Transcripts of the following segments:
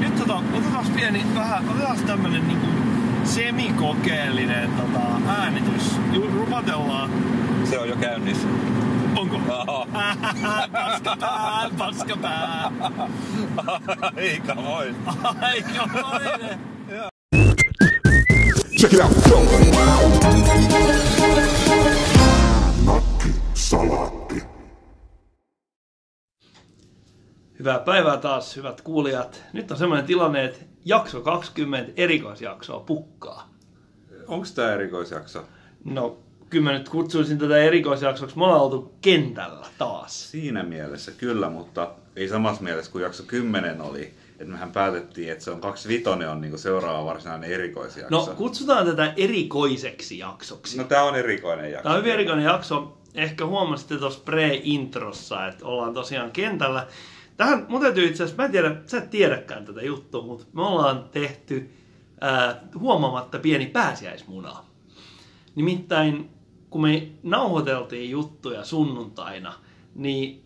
nyt tota, otetaan pieni, vähän, otetaan tämmönen niinku semikokeellinen tota, äänitys. Ju- Rupatellaan. Se on jo käynnissä. Onko? paskapää, paskapää. Eikä voi. Aikamoinen. Check it out. Salaatti. Hyvää päivää taas, hyvät kuulijat. Nyt on semmoinen tilanne, että jakso 20 erikoisjaksoa pukkaa. Onko tää erikoisjakso? No, kyllä mä nyt kutsuisin tätä erikoisjaksoksi. Me ollaan oltu kentällä taas. Siinä mielessä kyllä, mutta ei samassa mielessä kuin jakso 10 oli. Että mehän päätettiin, että se on 25 on niinku seuraava varsinainen erikoisjakso. No, kutsutaan tätä erikoiseksi jaksoksi. no tää on erikoinen jakso. Tämä on hyvin erikoinen jakso. Ehkä huomasitte tuossa pre-introssa, että ollaan tosiaan kentällä. Tähän, mun täytyy itse asiassa, mä en tiedä, sä et tiedäkään tätä juttua, mutta me ollaan tehty ää, huomaamatta pieni pääsiäismuna. Nimittäin, kun me nauhoiteltiin juttuja sunnuntaina, niin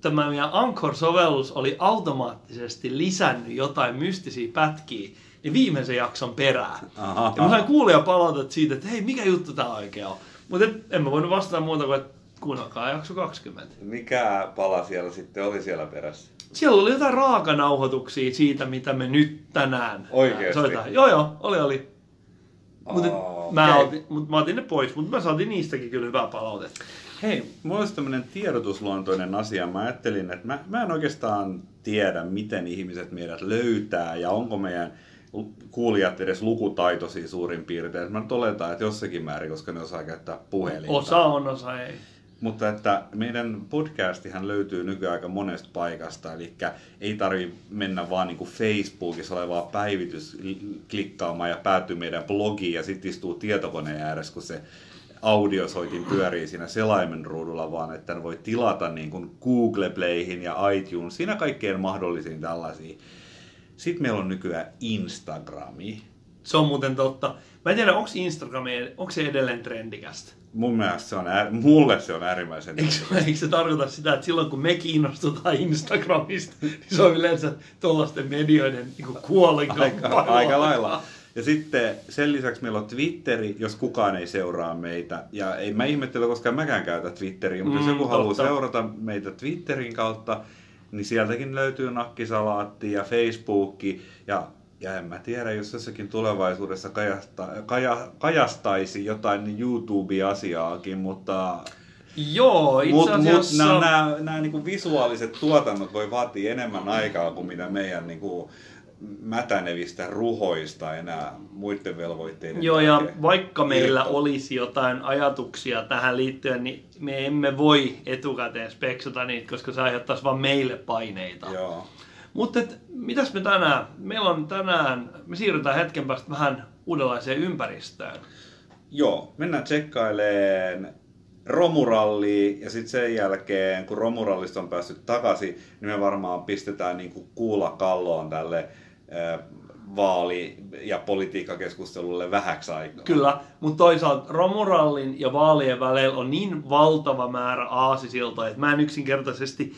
tämä meidän Anchor-sovellus oli automaattisesti lisännyt jotain mystisiä pätkiä niin viimeisen jakson perään. Aha. Ja mä sain kuulia palautet siitä, että hei, mikä juttu tää oikein on. Mutta en mä voinut vastata muuta kuin, että kuunnelkaa jakso 20. Mikä pala siellä sitten oli siellä perässä? Siellä oli jotain raakanauhoituksia siitä, mitä me nyt tänään Oikeesti? soitetaan. Joo, joo, oli, oli. Mutta Aa, mä, okei. otin, mut mä otin ne pois, mutta mä saatiin niistäkin kyllä hyvää palautetta. Hei, mulla olisi tämmönen tiedotusluontoinen asia. Mä ajattelin, että mä, mä en oikeastaan tiedä, miten ihmiset meidät löytää ja onko meidän kuulijat edes lukutaitoisia suurin piirtein. Mä nyt oletan, että jossakin määrin, koska ne osaa käyttää puhelinta. Osa on, osa ei. Mutta että meidän podcastihan löytyy nykyään aika monesta paikasta, eli ei tarvi mennä vaan niin Facebookissa olevaa päivitys klikkaamaan ja päätyy meidän blogiin ja sitten istuu tietokoneen ääressä, kun se audiosoitin pyörii siinä selaimen ruudulla, vaan että voi tilata niin kuin Google Playhin ja iTunes, siinä kaikkeen mahdollisiin tällaisiin. Sitten meillä on nykyään Instagrami. Se on muuten totta. Mä en tiedä, onko Instagram, onko se edelleen trendikästä? Mun mielestä se on, äär, mulle se on äärimmäisen Eikö, eikö se tarkoita sitä, että silloin kun me kiinnostutaan Instagramista, niin se on yleensä tuollaisten medioiden niin kuolinkamppailua. aika, aika lailla. Ja sitten sen lisäksi meillä on Twitteri, jos kukaan ei seuraa meitä. Ja ei mä ihmettele, koska mäkään käytä Twitteriä, mutta jos Mm, joku haluaa totta. seurata meitä Twitterin kautta, niin sieltäkin löytyy nakkisalaatti ja Facebookki. Ja, ja en mä tiedä, jos jossakin tulevaisuudessa kajasta, kaja, kajastaisi jotain niin YouTube-asiaakin, mutta... Joo, itse mut, asiassa... nämä, nämä, nämä niin visuaaliset tuotannot voi vaatia enemmän aikaa kuin mitä meidän niin kuin, mätänevistä ruhoista enää muiden velvoitteiden Joo, ja vaikka meillä Irto. olisi jotain ajatuksia tähän liittyen, niin me emme voi etukäteen speksata niitä, koska se aiheuttaisi vaan meille paineita. Joo. Mutta mitäs me tänään? Meillä on tänään, me siirrytään hetken päästä vähän uudenlaiseen ympäristöön. Joo, mennään tsekkaileen romurallia ja sitten sen jälkeen, kun romurallista on päässyt takaisin, niin me varmaan pistetään niin kuin kuula kalloon tälle äh, vaali- ja politiikkakeskustelulle vähäksi aikaa. Kyllä, mutta toisaalta romurallin ja vaalien välillä on niin valtava määrä aasisiltoja, että mä en yksinkertaisesti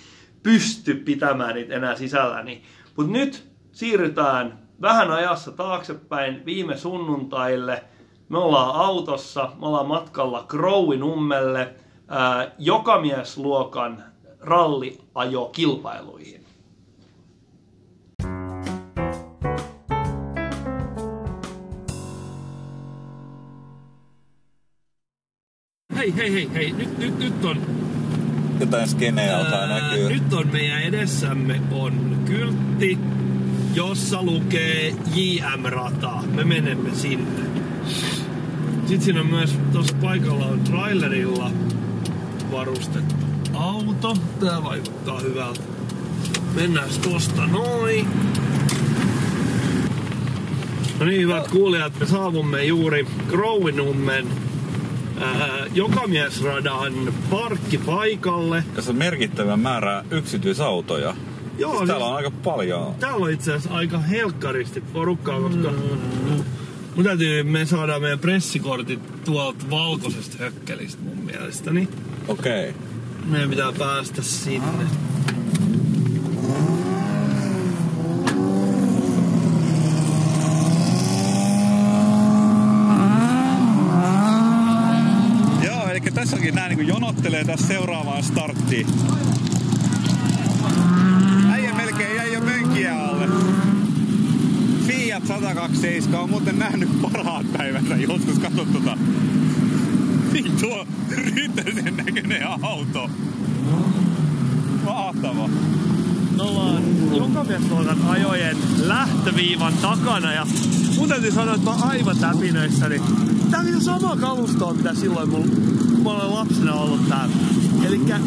pysty pitämään niitä enää sisälläni. Mutta nyt siirrytään vähän ajassa taaksepäin viime sunnuntaille. Me ollaan autossa, me ollaan matkalla Crowinummelle ää, jokamiesluokan ralliajokilpailuihin. Hei, hei, hei, hei. Nyt, nyt, nyt on Jotain skeneä alkaa Ää, näkyä. Nyt on meidän edessämme on kyltti, jossa lukee JM-rata. Me menemme sinne. Sitten siinä on myös tuossa paikalla on trailerilla varustettu auto. Tää vaikuttaa hyvältä. Mennään tosta noin. No niin, hyvät kuulijat, me saavumme juuri Crowinummen ää, jokamiesradan parkkipaikalle. Tässä on merkittävä määrä yksityisautoja. Joo, siis siis- täällä on aika paljon. Täällä on itse asiassa aika helkkaristi porukkaa, koska mun täytyy, me saadaan meidän pressikortit tuolta valkoisesta hökkelistä mun mielestäni. Okei. Okay. Meidän pitää päästä sinne. Odottelee tässä seuraavaa starttia. Äijä melkein jäi jo pönkiä alle. Fiat 127 on muuten nähnyt parhaat päivänsä joskus, katso tota. Niin tuo rytösen näköinen auto. Mahtava. Me ollaan jokamiesluokan ajojen lähtöviivan takana ja mun täytyy sanoa, että mä oon aivan täpinöissäni. Tää on ihan sama kalusto, mitä silloin mun, kun mä olen lapsena ollut täällä. Elikkä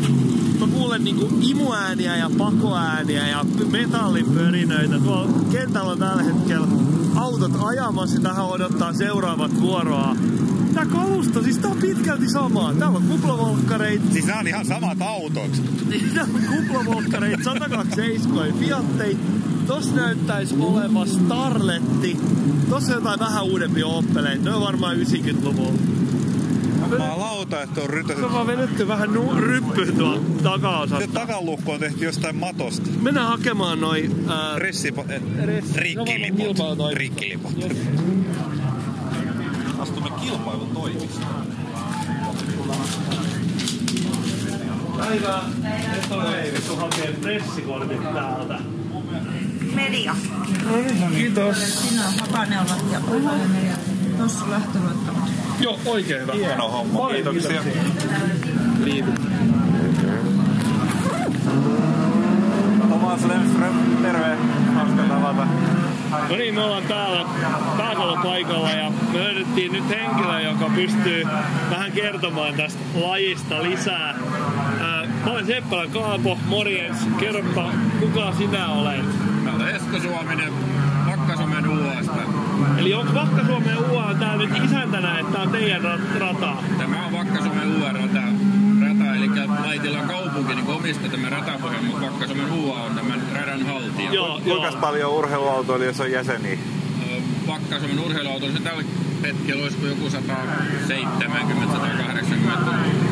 mä kuulen niinku imuääniä ja pakoääniä ja metallipörinöitä. Tuolla kentällä on tällä hetkellä autot ajamassa, tähän odottaa seuraavat vuoroa. Tää kalusto, siis tää on pitkälti samaa. Täällä on kuplavolkkareita, Siis nämä on ihan samat autot. Niitä on kuplavolkkareita, 127 Fiattei. Tossa näyttäisi olevan Starletti. Tossa jotain vähän uudempia Oppeleita. Ne on varmaan 90-luvulla. Jumalauta, että on rytöset. Se on vaan vedetty vähän nu- ryppy tuolla Se takaosasta. takalukko on tehty jostain matosta. Mennään hakemaan noi... Ää, Ressipo... eh, Res- Rikkiliput. Rikkiliput. Yes. Astumme kilpailutoimistoon. Päivää. Nyt on leivitty hakee pressikortit täältä. Media. Kiitos. Siinä on hapaneulat ja. Tuossa lähtöluettavat. Joo, oikein hyvä. Hieno homma. Paljon Kiitoksia. kiitoksia. Thomas Lemström, terve. Hauska tavata. No niin, me ollaan täällä pääkallopaikalla ja me löydettiin nyt henkilö, joka pystyy vähän kertomaan tästä lajista lisää. Ää, Mä olen Seppälä Kaapo, morjens. Kerropa, kuka sinä olet? Suominen Vakkasomen UAsta. Eli onko Vakka-Suomen UA tää nyt isäntänä, että tää on teidän ra- rata? Tämä on Vakkasomen UA-rata, rata, eli Laitilan kaupunki niin omistaa tämän ratapohjan, mutta Vakkasomen UA on tämän radan haltija. Joo, Kuinka joo. paljon urheiluautoilijoissa on jäseniä? Ö, Vakkasomen urheiluauto, se tällä hetkellä olisiko joku 170-180.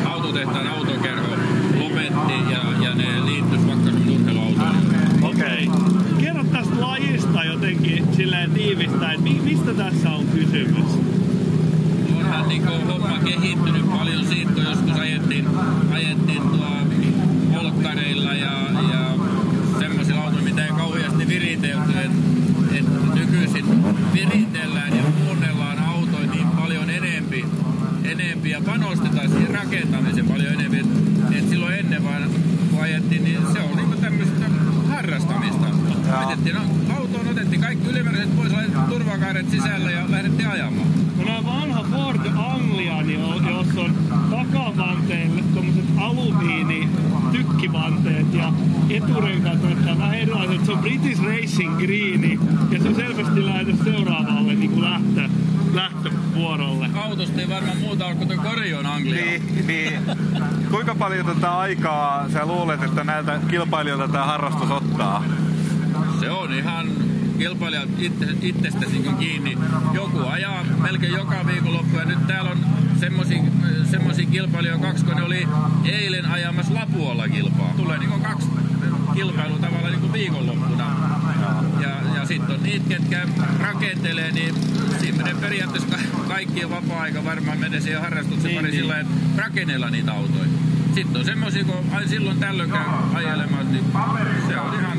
Autotehtaan autokerho lopetti ja, ja ne liittyisi Vakkasomen urheiluautoon. Okei. Okay. Kerro tästä lajista jotenkin silleen tiivistäen, mi- mistä tässä on kysymys? onhan niinku homma kehittynyt paljon siitä, kun joskus ajettiin, ajettiin tuolla volkkareilla ja, ja semmoisilla autoilla, mitä ei kauheasti viritelty. Et, et nykyisin viritellään ja muunnellaan autoja niin paljon enempi, enempi ja panostetaan siihen rakentamiseen paljon enempi. Et, et silloin ennen vaan, kun ajettiin, niin se on niinku tämmöistä harrastamista. Ajettiin, no, autoon otettiin kaikki ylimääräiset pois, turvakaaret sisälle ja lähdettiin ajamaan. No nämä vanha Ford Anglia, niin on, jos on takavanteille tommoset alumiini tykkivanteet ja eturenkaat näyttää vähän erilaiset. Se on British Racing Green ja se selvästi lähetys seuraavalle niin kuin lähtö, lähtövuorolle. autosta ei varmaan muuta ole kuin Korion Anglia. Niin, niin. Kuinka paljon tätä aikaa sä luulet, että näiltä kilpailijoilta tämä harrastus ottaa? Se on ihan kilpailijat itse, itsestä niin kiinni. Joku ajaa melkein joka viikonloppu ja nyt täällä on semmosia kilpailijoita kaksi, kun ne oli eilen ajamassa Lapualla kilpaa. Tulee niin kaksi kilpailua tavallaan niin viikonloppuna. Ja, ja sitten on niitä, ketkä rakentelee, niin siinä menee periaatteessa ka- kaikkien vapaa-aika varmaan menee siihen harrastuksen Niin, pari niin. sillä että rakennella niitä autoja. Sitten on semmosia, kun ai silloin tällöin käy ajelemassa, niin se on ihan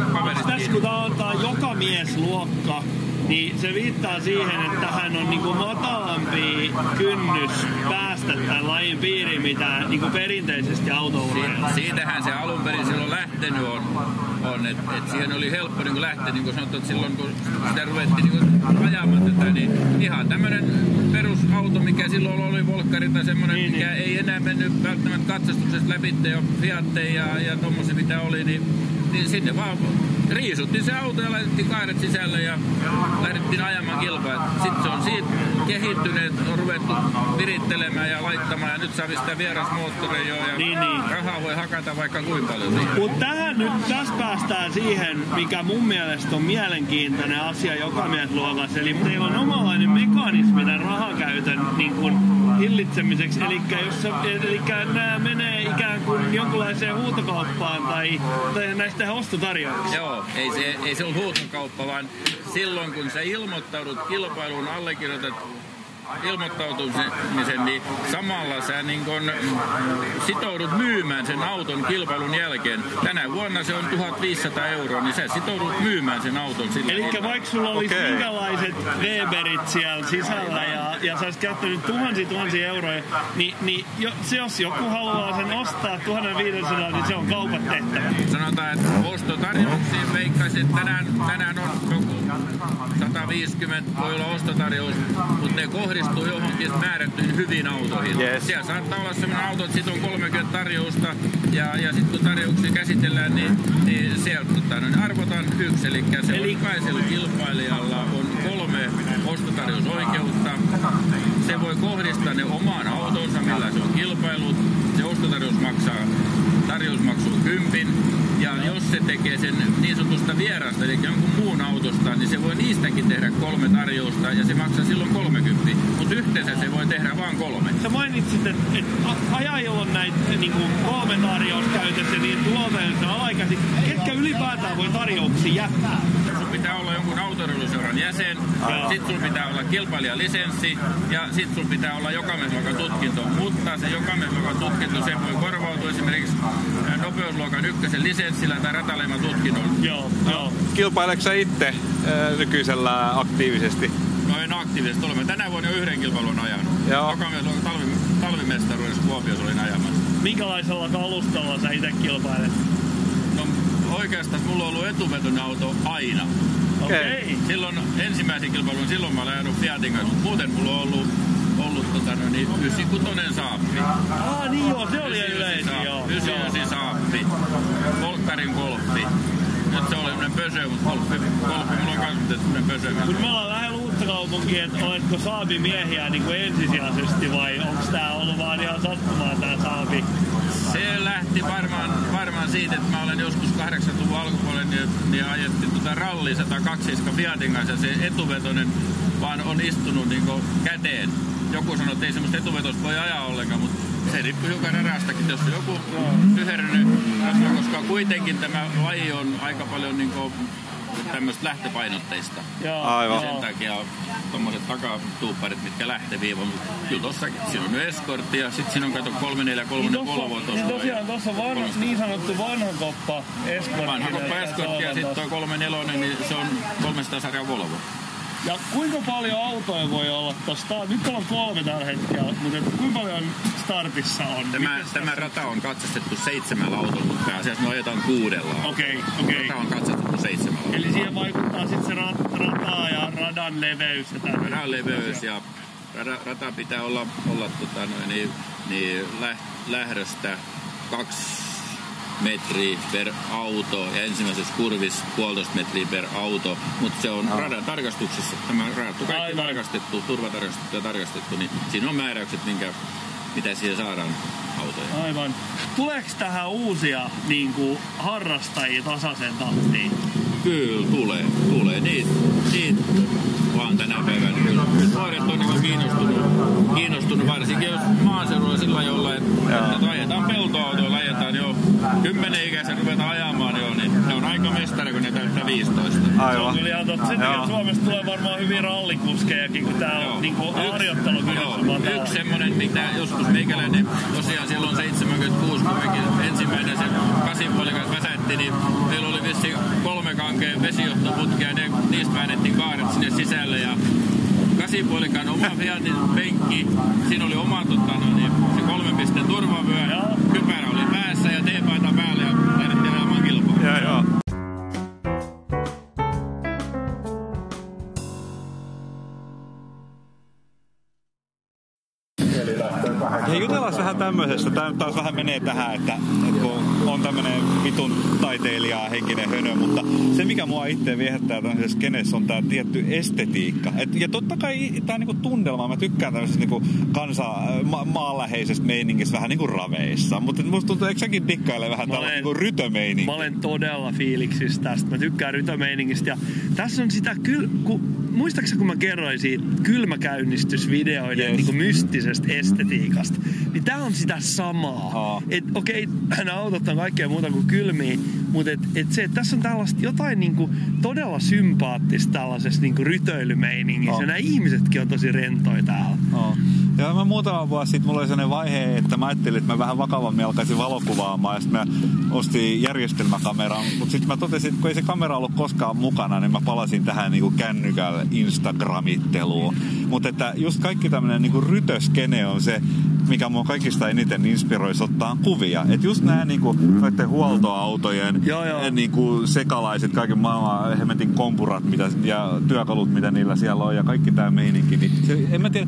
tää on tää joka miesluokka, niin se viittaa siihen, että tähän on niinku matalampi kynnys päästä tämän lajin piiriin, mitä niinku perinteisesti autourheilussa. Si- siitähän se alun perin silloin lähtenyt on, on että et siihen oli helppo niin lähteä, niin kuin sanottu, että silloin kun sitä ruvettiin niin ajamaan tätä, niin ihan tämmöinen perusauto, mikä silloin oli volkkari tai semmoinen, Niin, mikä niin. ei enää mennyt välttämättä katsastuksesta läpi jo Fiatteja ja, ja tommosia mitä oli, niin, niin sinne vaan riisuttiin se auto ja laitettiin kaaret sisälle ja lähdettiin ajamaan kilpaa. Sitten se on siitä kehittynyt, että on ruvettu virittelemään ja laittamaan ja nyt saa sitä vierasmoottoria jo ja Niin, niin. rahaa voi hakata vaikka kuinka paljon. Mutta tähän nyt, tässä päästään siihen, mikä mun mielestä on mielenkiintoinen asia joka miesluokassa. Eli teillä on omanlainen mekanismi tämän rahakäytön niin kuin hillitsemiseksi. Eli jos se, eli nämä menee ikään kuin jonkunlaiseen huutokauppaan tai, tai näistä ostotarjouksista. Joo, ei se, ei se ole huutokauppa, vaan silloin kun sä ilmoittaudut kilpailuun, allekirjoitat ilmoittautumisen, niin samalla sä niin kun sitoudut myymään sen auton kilpailun jälkeen. Tänä vuonna se on 1500 euroa, niin sä sitoudut myymään sen auton sillä Eli vaikka sulla olisi Okei. minkälaiset Weberit siellä sisällä ja, ja sä olisit käyttänyt tuhansia tuhansia euroja, niin, niin jo, se, jos joku haluaa sen ostaa 1500, niin se on kaupat tehtävä. Sanotaan, että ostotarjouksiin veikkaisin, että tänään, tänään on joku 150 voi olla ostotarjous, mutta ne kohdistuu johonkin määrättyihin hyviin autoihin. Yes. Siellä saattaa olla sellainen auto, että siitä on 30 tarjousta ja, ja sitten kun tarjouksia käsitellään, niin, niin sieltä tota, no, niin arvotaan yksi. Eli se Eli- Eli... jokaisella kilpailijalla on kolme ostotarjousoikeutta. Se voi kohdistaa ne omaan autonsa, millä se on kilpailut. Se ostotarjous maksaa tarjousmaksuun kympin. Ja jos se tekee sen niin sanotusta vierasta, eli jonkun muun autosta, niin se voi niistäkin tehdä kolme tarjousta ja se maksaa silloin 30. Mutta yhteensä se voi tehdä vain kolme. Sä mainitsit, että, että a- ajajilla on näitä niin kuin kolme tarjouskäytössä, niin tuoteellisen alaikäisiä. Ketkä ylipäätään voi tarjouksia jättää? Autoreiluseuran jäsen, sit sun pitää olla kilpailijalisenssi ja sit sun pitää olla jokamiesluokan tutkinto. Mutta se jokamiesluokan tutkinto, se voi korvautua esimerkiksi nopeusluokan ykkösen lisenssillä tai rataleiman tutkinnolla. Joo, joo. Kilpaileeko sä itse nykyisellä aktiivisesti? No en aktiivisesti ole. Tänä vuonna jo yhden kilpailun ajan. Joo. Jokamiesluokan talvi, talvimestaruudessa Kuopiossa olin ajamassa. Minkälaisella kalustalla sä itse kilpailet? No oikeastaan mulla on ollut etuvetoinen auto aina. Okei. Okei. Okay. Silloin ensimmäisen kilpailun, silloin mä olen ajanut Fiatin kanssa, mutta muuten mulla on ollut, ollut tota, no, niin, 96 saappi. Ah, niin joo, se oli 99 yleisin, joo. 99 saappi, Volkkarin golfi. Nyt se oli semmonen pösö, mutta golfi, golfi mulla on kanssa semmonen pösö. Kun me ollaan lähellä uutta kaupunkia, että oletko Saabi miehiä niin kuin ensisijaisesti vai onko tää ollut vaan ihan sattumaa tää Saabi? Se lähti varmaan, varmaan siitä, että mä olen joskus 80-luvun alkupuolella niin, niin ajettiin tuota ralli 102 Fiatin kanssa se etuvetoinen vaan on istunut niin käteen. Joku sanoi, että ei semmoista etuvetosta voi ajaa ollenkaan, mutta se riippuu hiukan erästäkin. Jos on joku tyherrynyt, koska kuitenkin tämä laji on aika paljon niin tämmöistä lähtöpainotteista. Joo, Aivan. Sen takia tommoset takatuupparit, mitkä lähtee viivan, mutta kyllä tossakin, siinä on eskortti ja sitten siinä on kato 34, Niin 3 Volvo tossa, niin tosiaan tuossa on vanha, niin sanottu vanha koppa eskortti. Vanha koppa eskortti ja sitten toi 34, niin se on 300 sarjan Volvo. Ja kuinka paljon autoja voi olla tosta? Nyt on kolme tällä hetkellä, mutta kuinka paljon startissa on? Tämä, tämä tässä- rata on katsastettu seitsemällä autolla, mutta pääasiassa me ajetaan kuudella. Okei, okei. Rata on katsastettu seitsemällä. Eli siihen vaikuttaa sitten se rat, rata ja radan leveys ja. Radan leveys ja rata, rata pitää olla, olla tota, noin, niin, niin läh, lähdöstä kaksi metriä per auto ja ensimmäisessä kurvissa puolitoista metriä per auto, mutta se on radan tarkastuksessa, tämä radat on kaikki Aivan. tarkastettu, turvatarkastettu ja tarkastettu, niin siinä on määräykset, minkä, mitä siihen saadaan autoja. Aivan. Tuleeko tähän uusia niin kuin, harrastajia tasaisen tahtiin? Kyllä tulee, tulee. Niitä, niitä vaan tänä päivänä. Kyllä, kyllä nuoret on niin kiinnostunut, kiinnostunut, varsinkin jos maaseudulla sillä jolla, että, ajetaan peltoautoilla, ajetaan jo kymmenen ikäisen ruvetaan ajamaan jo, niin aika mestari, kun ne täyttää 15. Se on Aivan. kyllä ihan totta. Sen takia. Suomesta tulee varmaan hyvin rallikuskejakin, kun tää on niin kuin harjoittelu kyllä yksi semmonen, mitä joskus meikäläinen tosiaan silloin 76, kun mekin ensimmäinen sen kasinpuolikas väsätti, niin meillä oli vissi kolme kankeen vesijohtoputkia ja ne, niistä väännettiin kaaret sinne sisälle ja kasinpuolikan oma Fiatin penkki, siinä oli oma tota, no, niin, se kolmen pisteen turvavyö, kypärä oli päässä ja teepaita päällä vähän tämmöisestä. Tämä taas vähän menee tähän, että, että kun on tämmöinen vitun taiteilija henkinen hönö, mutta se mikä mua itse viehättää tämmöisessä kenessä on tämä tietty estetiikka. Et, ja totta kai tämä niinku tunnelma, mä tykkään tämmöisestä niinku kansa, ma, maanläheisestä meiningistä vähän niinku raveissa. Mutta musta tuntuu, eikö säkin dikkaile vähän olen- niinku rytömeininkiä? Mä olen todella fiiliksissä tästä. Mä tykkään rytömeiningistä. Ja tässä on sitä kyllä, kun muistaakseni kun mä kerroin siitä kylmäkäynnistysvideoiden Yes. niin mystisestä estetiikasta, niin tää on sitä samaa. Aa. Et okei, nämä autot on kaikkea muuta kuin kylmiä, mutta et, et se, että tässä on tällaista jotain niinku todella sympaattista tällaisessa niinku rytöilymeiningissä. Aa. Ja nämä ihmisetkin on tosi rentoja täällä. Oo. Ja mä muutama vuosi sitten mulla oli sellainen vaihe, että mä ajattelin, että mä vähän vakavammin alkaisin valokuvaamaan ja sitten mä ostin järjestelmäkameran, mutta sitten mä totesin, että kun ei se kamera ollut koskaan mukana, niin mä palasin tähän niinku kännykällä Instagramitteluun. Mutta että just kaikki tämmöinen niinku rytöskene on se, mikä mua kaikista eniten inspiroisi ottaa kuvia. Että just nämä niinku, noiden huoltoautojen Joo, joo. niinku sekalaiset, kaiken maailman hemmetin kompurat mitä, ja työkalut, mitä niillä siellä on ja kaikki tämä meininki. Niin se, en mä tiedä.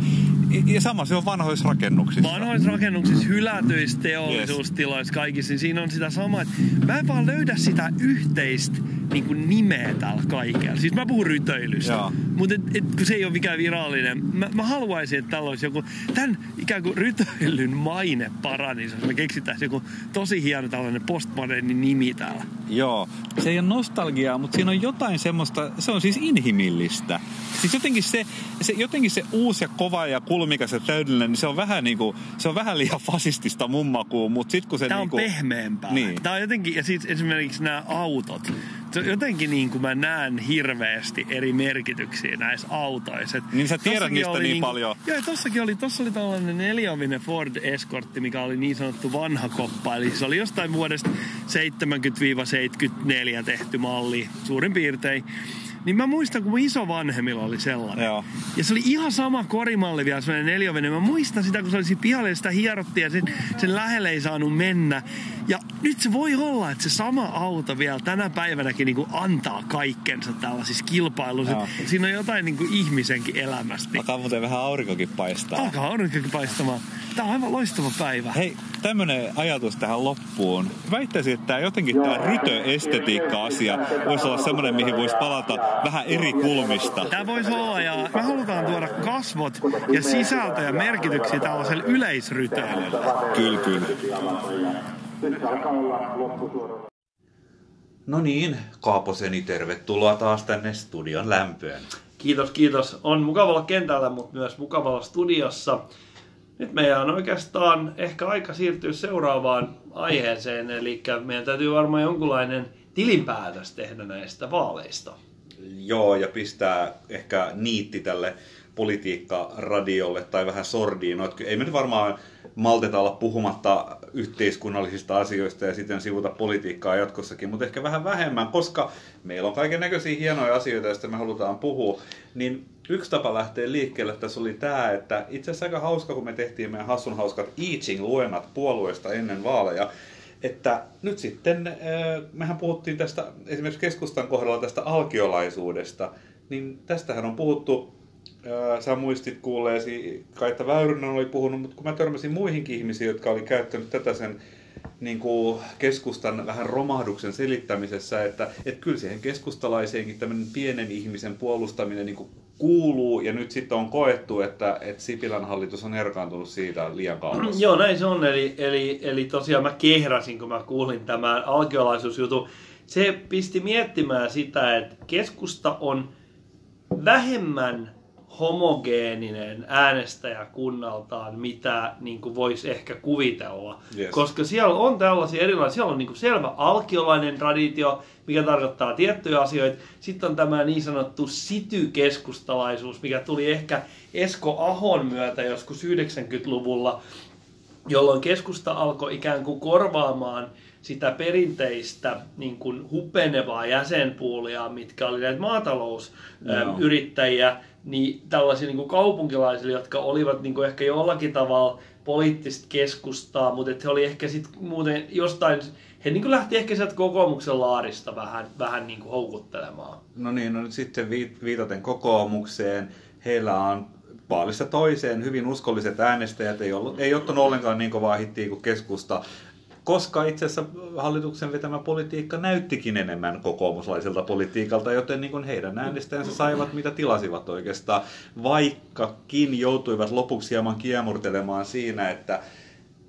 Ja sama se on vanhoissa rakennuksissa. Vanhoissa rakennuksissa, hylätyissä teollisuustiloissa, kaikissa, niin siinä on sitä samaa, että mä en vaan löydä sitä yhteistä niin kuin nimeä täällä kaikella. Siis mä puhun rytöilystä, mutta et, et, kun se ei ole mikään virallinen, mä, mä haluaisin, että täällä olisi joku, tämän ikään kuin rytöilyn maine paranisi, jos me keksittäisiin joku tosi hieno tällainen postmoderni nimi täällä. Joo, se ei ole nostalgiaa, mutta siinä on jotain semmoista, se on siis inhimillistä. Siis jotenkin se, se, jotenkin se uusi ja kova ja kulmikas ja täydellinen, niin se on vähän niinku, se on vähän liian fasistista mun makuun, mutta sit kun se Tämä on niinku... pehmeämpää. Niin. Tämä on jotenkin, ja siis esimerkiksi nämä autot. On jotenkin niin kuin mä näen hirveästi eri merkityksiä näissä autoissa. Niin sä tiedät tossakin niistä niin niinku- paljon. Joo, tossakin oli, tossa oli tällainen neliovinen Ford Escortti, mikä oli niin sanottu vanha koppa. Eli se oli jostain vuodesta 70-74 tehty malli, suurin piirtein. Niin mä muistan, kun mun isovanhemmilla oli sellainen. Joo. Ja se oli ihan sama korimalli vielä, sellainen neliovinen. Mä muistan sitä, kun se oli siinä pihalla ja sitä hierottiin ja sen, sen lähelle ei saanut mennä. Ja nyt se voi olla, että se sama auto vielä tänä päivänäkin niin kuin antaa kaikkensa tällaisissa kilpailuissa. Joo. Siinä on jotain niin kuin ihmisenkin elämästä. Alkaa muuten vähän aurinkokin paistaa. alkaa aurinkokin paistamaan. Tää on aivan loistava päivä. Hei, tämmönen ajatus tähän loppuun. Väittäisin, että tää jotenkin tämä rytöestetiikka-asia voisi olla semmoinen, mihin voisi palata vähän eri kulmista. Tämä voisi olla ja me halutaan tuoda kasvot ja sisältö ja merkityksiä tällaiselle yleisryteilylle. Kyllä, kyllä. No niin, Kaaposeni, tervetuloa taas tänne studion lämpöön. Kiitos, kiitos. On mukava olla kentällä, mutta myös mukava olla studiossa. Nyt meidän on oikeastaan ehkä aika siirtyä seuraavaan aiheeseen, eli meidän täytyy varmaan jonkunlainen tilinpäätös tehdä näistä vaaleista. Joo, ja pistää ehkä niitti tälle politiikkaradiolle tai vähän sordiin. No, ei me nyt varmaan malteta olla puhumatta yhteiskunnallisista asioista ja sitten sivuta politiikkaa jatkossakin, mutta ehkä vähän vähemmän, koska meillä on kaiken näköisiä hienoja asioita, joista me halutaan puhua. Niin yksi tapa lähteä liikkeelle tässä oli tämä, että itse asiassa aika hauska, kun me tehtiin meidän hassun hauskat I Ching-luennat puolueesta ennen vaaleja, että nyt sitten, mehän puhuttiin tästä esimerkiksi keskustan kohdalla tästä alkiolaisuudesta, niin tästähän on puhuttu, sä muistit kuulleesi, Kaitta Väyrynen oli puhunut, mutta kun mä törmäsin muihinkin ihmisiin, jotka oli käyttänyt tätä sen niin kuin keskustan vähän romahduksen selittämisessä, että, että kyllä siihen keskustalaiseenkin tämmöinen pienen ihmisen puolustaminen niin kuin kuuluu, ja nyt sitten on koettu, että, että Sipilän hallitus on erkaantunut siitä liian kauas. Joo, näin se on. Eli, eli, eli tosiaan mä kehrasin, kun mä kuulin tämän alkiolaisuusjutun. Se pisti miettimään sitä, että keskusta on vähemmän homogeeninen äänestäjä kunnaltaan, mitä niin kuin voisi ehkä kuvitella. Yes. Koska siellä on tällaisia erilaisia, siellä on niin kuin selvä alkiolainen traditio, mikä tarkoittaa tiettyjä asioita. Sitten on tämä niin sanottu sitykeskustalaisuus, mikä tuli ehkä Esko Ahon myötä joskus 90-luvulla, jolloin keskusta alkoi ikään kuin korvaamaan sitä perinteistä niin kuin hupenevaa jäsenpuolia, mitkä oli näitä maatalousyrittäjiä, niin tällaisia niin kaupunkilaisille, jotka olivat niin kuin ehkä jollakin tavalla poliittista keskustaa, mutta että he oli ehkä sitten muuten jostain, he niin kuin lähti ehkä sieltä kokoomuksen laarista vähän, vähän niin kuin houkuttelemaan. No niin, no nyt sitten viit- viitaten kokoomukseen, heillä on vaalista toiseen hyvin uskolliset äänestäjät, ei, ollut, ei ottanut ollenkaan niin kovaa hittiä kuin keskusta, koska itse asiassa hallituksen vetämä politiikka näyttikin enemmän kokoomuslaiselta politiikalta, joten niin kuin heidän äänestäjänsä saivat mitä tilasivat oikeastaan, vaikkakin joutuivat lopuksi hieman kiemurtelemaan siinä, että,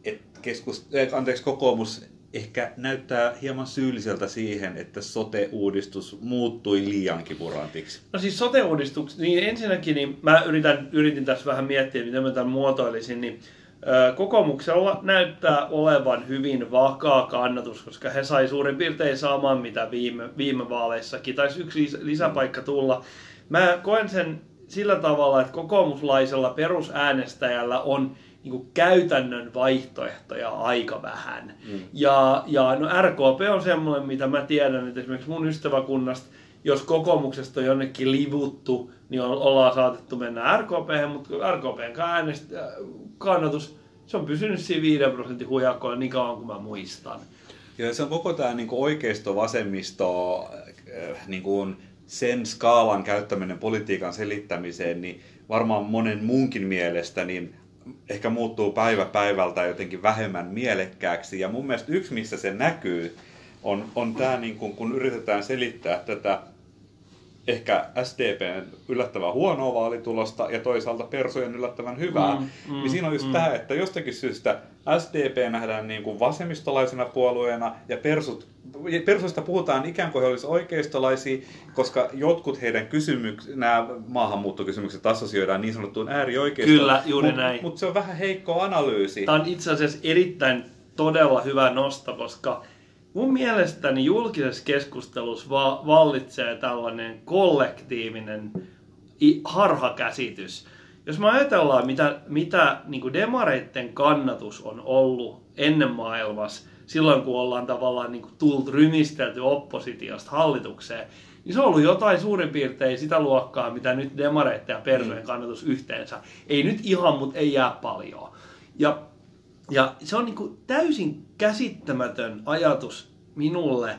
että keskus, eh, anteeksi, kokoomus ehkä näyttää hieman syylliseltä siihen, että sote-uudistus muuttui liian kipurantiksi. No siis sote niin ensinnäkin niin mä yritän, yritin tässä vähän miettiä, miten mä tämän muotoilisin, niin kokoomuksella näyttää olevan hyvin vakaa kannatus, koska he sai suurin piirtein saman, mitä viime, viime vaaleissakin. Taisi yksi lis- lisäpaikka tulla. Mä koen sen sillä tavalla, että kokoomuslaisella perusäänestäjällä on niin kuin käytännön vaihtoehtoja aika vähän. Mm. Ja, ja no RKP on semmoinen, mitä mä tiedän, että esimerkiksi mun ystäväkunnasta, jos kokoomuksesta on jonnekin livuttu, niin ollaan saatettu mennä RKP, mutta RKPn kannatus, se on pysynyt siinä 5 prosentin hujakoilla niin kauan kuin mä muistan. Ja se on koko tämä niin oikeisto-vasemmisto äh, niin kuin sen skaalan käyttäminen politiikan selittämiseen, niin varmaan monen muunkin mielestä niin ehkä muuttuu päivä päivältä jotenkin vähemmän mielekkääksi. Ja mun mielestä yksi, missä se näkyy, on, on tämä, niin kun, kun yritetään selittää tätä ehkä SDPn yllättävän huonoa vaalitulosta ja toisaalta Persojen yllättävän hyvää. Mm, mm, niin siinä on just mm. tämä, että jostakin syystä SDP nähdään niin kuin vasemmistolaisena puolueena ja persut, persuista puhutaan ikään kuin he olisivat oikeistolaisia, koska jotkut heidän kysymykset, nämä maahanmuuttokysymykset assosioidaan niin sanottuun äärioikeistoon. Kyllä, juuri mut, näin. Mutta se on vähän heikko analyysi. Tämä on itse asiassa erittäin todella hyvä nosto, koska mun mielestäni julkisessa keskustelussa va- vallitsee tällainen kollektiivinen harhakäsitys. Jos me ajatellaan, mitä, mitä niin demareitten kannatus on ollut ennen maailmassa, silloin kun ollaan tavallaan niin kuin tullut rymistelty oppositiosta hallitukseen, niin se on ollut jotain suurin piirtein sitä luokkaa, mitä nyt demareitten ja persojen mm. kannatus yhteensä. Ei nyt ihan, mutta ei jää paljon. Ja, ja se on niin kuin täysin käsittämätön ajatus minulle,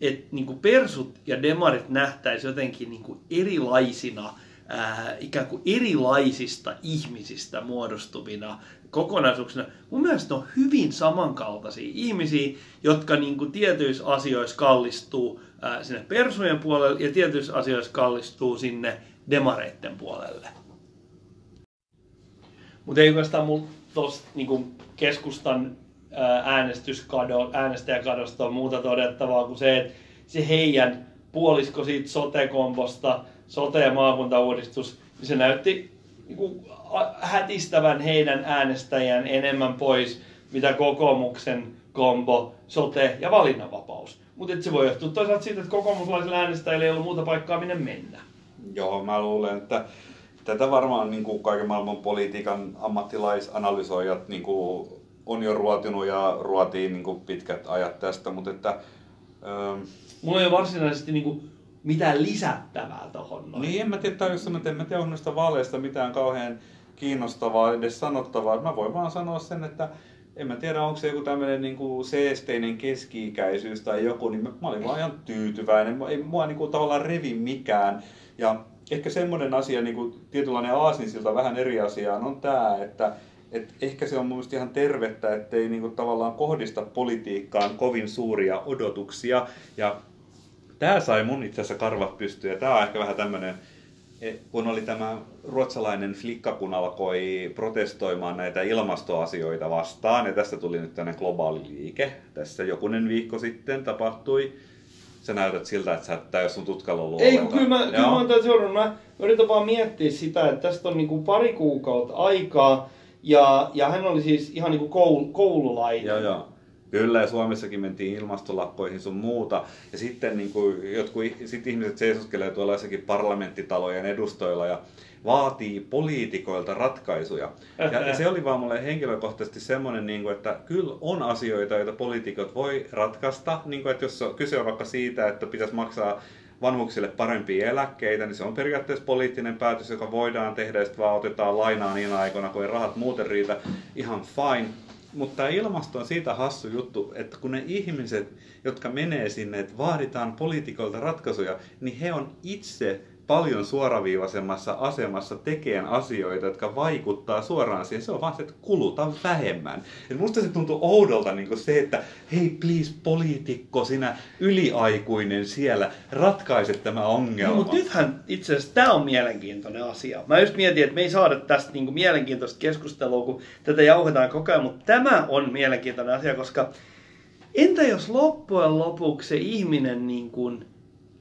että niin kuin persut ja demarit nähtäisi jotenkin niin kuin erilaisina, ää, ikään kuin erilaisista ihmisistä muodostuvina kokonaisuuksina. Mun mielestä on hyvin samankaltaisia ihmisiä, jotka niin kuin tietyissä asioissa kallistuu ää, sinne persujen puolelle ja tietyissä asioissa kallistuu sinne demareitten puolelle. Mutta ei oikeastaan mulla tuosta niin keskustan äänestyskado, äänestäjäkadosta on muuta todettavaa kuin se, että se heidän puolisko siitä sote-komposta, sote- ja maakuntauudistus, niin se näytti niin hätistävän heidän äänestäjän enemmän pois, mitä kokoomuksen kombo, sote ja valinnanvapaus. Mutta se voi johtua toisaalta siitä, että kokoomuslaisilla äänestäjillä ei ollut muuta paikkaa, minne mennä. Joo, mä luulen, että tätä varmaan niin kuin kaiken maailman politiikan ammattilaisanalysoijat niin kuin on jo ruotinut ja ruotiin niin kuin pitkät ajat tästä, mutta että... Ähm, Mulla ei ole varsinaisesti niin kuin mitään lisättävää tuohon. Niin, en mä tiedä, jos sanot, en mä tiedä, noista vaaleista mitään kauhean kiinnostavaa edes sanottavaa. Mä voin vaan sanoa sen, että en mä tiedä, onko se joku tämmöinen niin kuin seesteinen keski-ikäisyys tai joku, niin mä, mä olin vaan ihan tyytyväinen. Ei mua niin kuin, tavallaan revi mikään. Ja ehkä semmoinen asia, niin kuin tietynlainen aasinsilta vähän eri asiaan on tämä, että et ehkä se on mun ihan tervettä, ettei niinku tavallaan kohdista politiikkaan kovin suuria odotuksia. Ja tämä sai mun itse asiassa karvat pystyä. Ja tämä on ehkä vähän tämmöinen, kun oli tämä ruotsalainen flikka, kun alkoi protestoimaan näitä ilmastoasioita vastaan, ja tästä tuli nyt tämmöinen globaali liike. Tässä jokunen viikko sitten tapahtui. Sä näytät siltä, että sä et täys sun tutkalla ollut Ei, kun kyllä mä, kyllä mä oon seurannut. Mä yritän vaan miettiä sitä, että tästä on niinku pari kuukautta aikaa, ja, ja hän oli siis ihan niin kuin koul, koululainen. Joo, joo. Kyllä, ja Suomessakin mentiin ilmastolakkoihin sun muuta. Ja sitten niin kuin, jotkut sit ihmiset seisoskelee tuolla jossakin parlamenttitalojen edustoilla ja vaatii poliitikoilta ratkaisuja. Ja, se oli vaan mulle henkilökohtaisesti semmoinen, niin kuin, että kyllä on asioita, joita poliitikot voi ratkaista. Niin kuin, että jos kyse on vaikka siitä, että pitäisi maksaa vanhuksille parempia eläkkeitä, niin se on periaatteessa poliittinen päätös, joka voidaan tehdä, ja sitten vaan otetaan lainaa niin aikoina, kun ei rahat muuten riitä, ihan fine. Mutta tämä ilmasto on siitä hassu juttu, että kun ne ihmiset, jotka menee sinne, että vaaditaan poliitikoilta ratkaisuja, niin he on itse paljon suoraviivaisemmassa asemassa tekemään asioita, jotka vaikuttaa suoraan siihen. Se on vaan se, että kuluta vähemmän. Et musta se tuntuu oudolta niin se, että hei please poliitikko, sinä yliaikuinen siellä, ratkaise tämä ongelma. No, mutta nythän itse asiassa tämä on mielenkiintoinen asia. Mä just mietin, että me ei saada tästä niin kuin mielenkiintoista keskustelua, kun tätä jauhetaan koko ajan, mutta tämä on mielenkiintoinen asia, koska Entä jos loppujen lopuksi se ihminen niin kuin,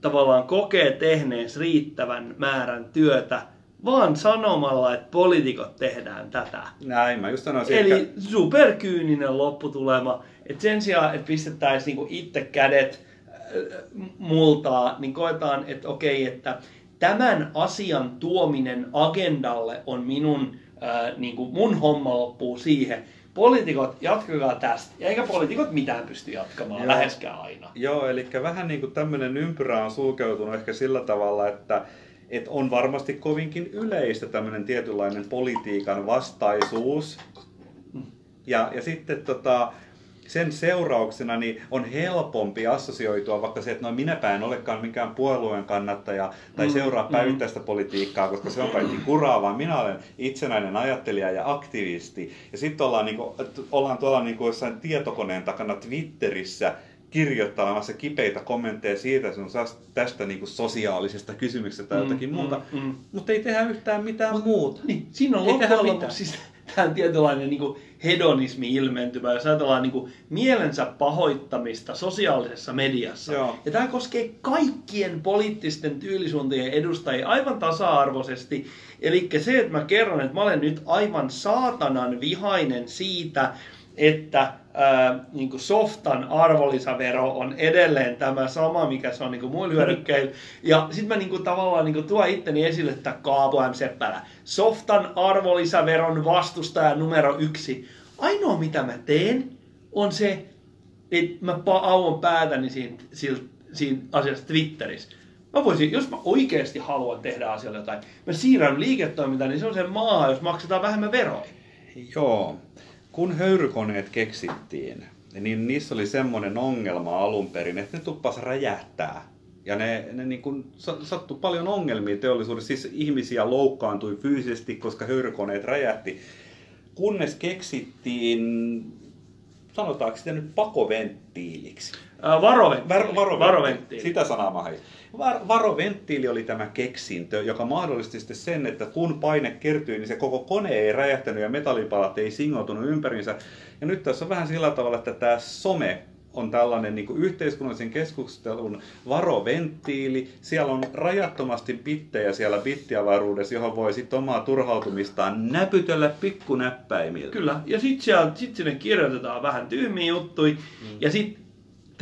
tavallaan kokee tehneensä riittävän määrän työtä vaan sanomalla, että poliitikot tehdään tätä. Näin, mä just sanoisin, Eli että... superkyyninen lopputulema. Et sen sijaan, että pistettäisiin niinku itse kädet äh, multaa, niin koetaan, että okei, että tämän asian tuominen agendalle on minun, äh, niinku mun homma loppuu siihen. Poliitikot, jatkakaa tästä. Ja eikä poliitikot mitään pysty jatkamaan Joo. läheskään aina. Joo, eli vähän niin kuin tämmöinen ympyrä on sulkeutunut ehkä sillä tavalla, että et on varmasti kovinkin yleistä tämmöinen tietynlainen politiikan vastaisuus. Ja, ja sitten tota, sen seurauksena niin on helpompi assosioitua vaikka se, että no minäpä en olekaan mikään puolueen kannattaja tai Mm, seuraa mm. päivittäistä politiikkaa, koska se on kaikki kuraa, vaan minä olen itsenäinen ajattelija ja aktivisti. Ja sitten ollaan, niinku, että ollaan tuolla niinku jossain tietokoneen takana Twitterissä kirjoittelemassa kipeitä kommentteja siitä sun tästä niinku sosiaalisesta kysymyksestä tai Mm, jotakin mm, muuta, mm. mutta ei tehdä yhtään mitään muuta. Niin, siinä on Ei loppujen lopuksi siis tämä tietynlainen niin kuin hedonismi ilmentymä, jos ajatellaan niin kuin mielensä pahoittamista sosiaalisessa mediassa. Joo. Ja tämä koskee kaikkien poliittisten tyylisuuntien edustajia aivan tasa-arvoisesti. Eli se, että mä kerron, että mä olen nyt aivan saatanan vihainen siitä, että ää, niin kuin softan arvonlisävero on edelleen tämä sama, mikä se on niin kuin muilla hyödykkeillä. Ja sitten mä niin kuin, tavallaan niin kuin, tuon itteni esille, että Kaapo M. Seppälä, softan arvonlisäveron vastustaja numero yksi. Ainoa mitä mä teen on se, että mä auon päätäni siinä, siinä, siinä asiassa Twitterissä. Mä voisin, jos mä oikeasti haluan tehdä asialle jotain, mä siirrän liiketoimintaa, niin se on se maa, jos maksetaan vähemmän veroja. Joo. Kun höyrykoneet keksittiin, niin niissä oli semmoinen ongelma alun perin, että ne tuppas räjähtää. Ja ne, ne niin kuin sattui paljon ongelmia teollisuudessa. Siis ihmisiä loukkaantui fyysisesti, koska höyrykoneet räjähti. Kunnes keksittiin, sanotaanko sitä nyt pakoventtiiliksi. Varoventtiili. Var, varoventtiili. varoventtiili. Sitä sanaa mä hain. Var, varoventtiili oli tämä keksintö, joka mahdollisti sitten sen, että kun paine kertyi, niin se koko kone ei räjähtänyt ja metallipalat ei singoutunut ympärinsä. Ja nyt tässä on vähän sillä tavalla, että tämä some on tällainen niin yhteiskunnallisen keskustelun varoventtiili. Siellä on rajattomasti bittejä siellä bittiavaruudessa, johon voi sitten omaa turhautumistaan näpytellä pikkunäppäimillä. Kyllä, ja sitten sit sinne kirjoitetaan vähän tyhmiä juttuja, mm. ja sitten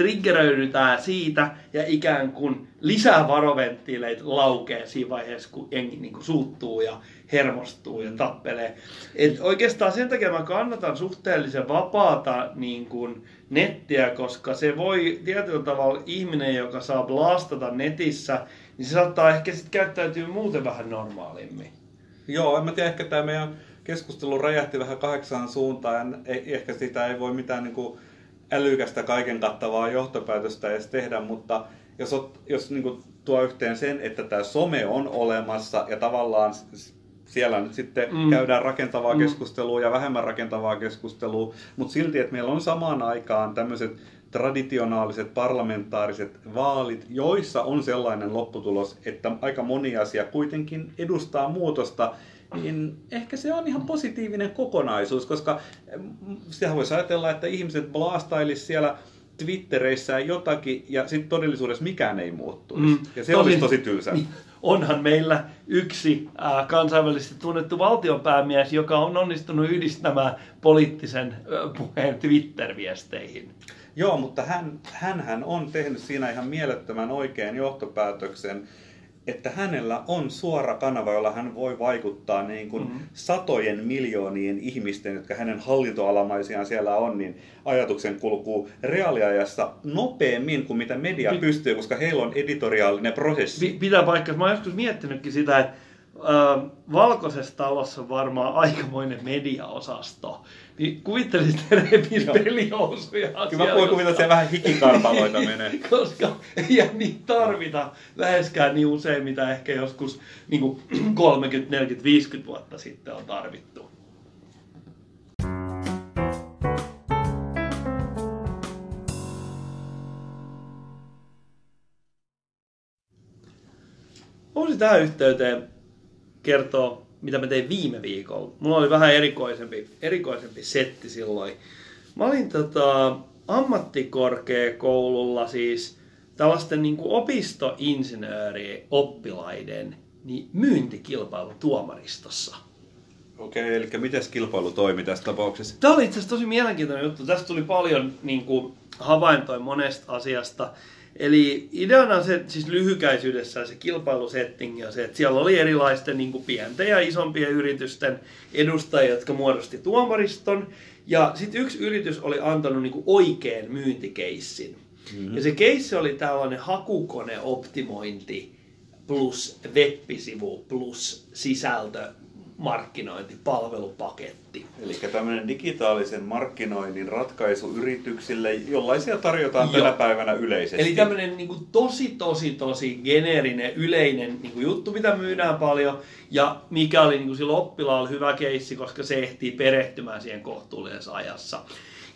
triggeröidytään siitä, ja ikään kuin lisää varoventtiileitä laukee siinä vaiheessa, kun jengi niin kuin suuttuu ja hermostuu ja tappelee. Et oikeastaan sen takia mä kannatan suhteellisen vapaata niin kuin nettiä, koska se voi tietyllä tavalla ihminen, joka saa blastata netissä, niin se saattaa ehkä sitten käyttäytyä muuten vähän normaalimmin. Joo, en mä tiedä, ehkä tämä meidän keskustelu räjähti vähän kahdeksaan suuntaan. Ehkä sitä ei voi mitään niin kuin älykästä kaiken kattavaa johtopäätöstä edes tehdä, mutta jos, ot, jos niin kuin tuo yhteen sen, että tämä some on olemassa ja tavallaan siellä nyt sitten Mm. käydään rakentavaa mm. keskustelua ja vähemmän rakentavaa keskustelua, mutta silti, että meillä on samaan aikaan tämmöiset traditionaaliset parlamentaariset vaalit, joissa on sellainen lopputulos, että aika moni asia kuitenkin edustaa muutosta, niin ehkä se on ihan positiivinen kokonaisuus, koska mm, sitä voisi ajatella, että ihmiset blastailisi siellä Twittereissä jotakin ja sitten todellisuudessa mikään ei muuttuisi. Mm. Ja se olisi tosi tylsää. Niin, onhan meillä yksi äh, kansainvälisesti tunnettu valtionpäämies, joka on onnistunut yhdistämään poliittisen äh, puheen Twitter-viesteihin. Joo, mutta hän, hänhän on tehnyt siinä ihan mielettömän oikean johtopäätöksen, että hänellä on suora kanava, jolla hän voi vaikuttaa niin kuin Mhm. mm-hmm. satojen miljoonien ihmisten, jotka hänen hallintoalamaisiaan siellä on, niin ajatuksen kulkuu reaaliajassa nopeammin kuin mitä media Pi- pystyy, koska heillä on editoriaalinen prosessi. Pi- pitää paikkaa. Mä oon joskus miettinytkin sitä, että äh, valkoisessa talossa on varmaan aikamoinen mediaosasto. Niin kuvittelisit, repis pelihousuja. Kyllä mä voin kuvitella, että vähän hikikarpaloita menee. koska ei niitä tarvita läheskään niin usein, mitä ehkä joskus niin kuin 30, 40, 50 vuotta sitten on tarvittu. Voisin tähän yhteyteen kertoa, mitä mä tein viime viikolla. Mulla oli vähän erikoisempi, erikoisempi setti silloin. Mä olin tota, ammattikorkeakoululla siis tällaisten niin kuin opistoinsinöörioppilaiden niin myyntikilpailu tuomaristossa. Okei, eli miten kilpailu toimi tässä tapauksessa? Tämä oli itse asiassa tosi mielenkiintoinen juttu. Tästä tuli paljon niin kuin, havaintoja monesta asiasta. Eli ideana on se, siis lyhykäisyydessään se kilpailusetting ja se, että siellä oli erilaisten niin kuin pienten ja isompien yritysten edustajia, jotka muodosti tuomariston. Ja sitten yksi yritys oli antanut niin kuin oikean myyntikeissin. Mm-hmm. Ja se keissi oli tällainen hakukoneoptimointi plus web-sivu plus sisältö markkinointipalvelupaketti. Eli tämmöinen digitaalisen markkinoinnin ratkaisu yrityksille, jollaisia tarjotaan Joo. tänä päivänä yleisesti. Eli tämmöinen niin kuin tosi, tosi, tosi geneerinen, yleinen niin kuin juttu, mitä myydään paljon, ja mikä oli niin kuin sillä oppilaalla hyvä keissi, koska se ehtii perehtymään siihen kohtuullisessa ajassa.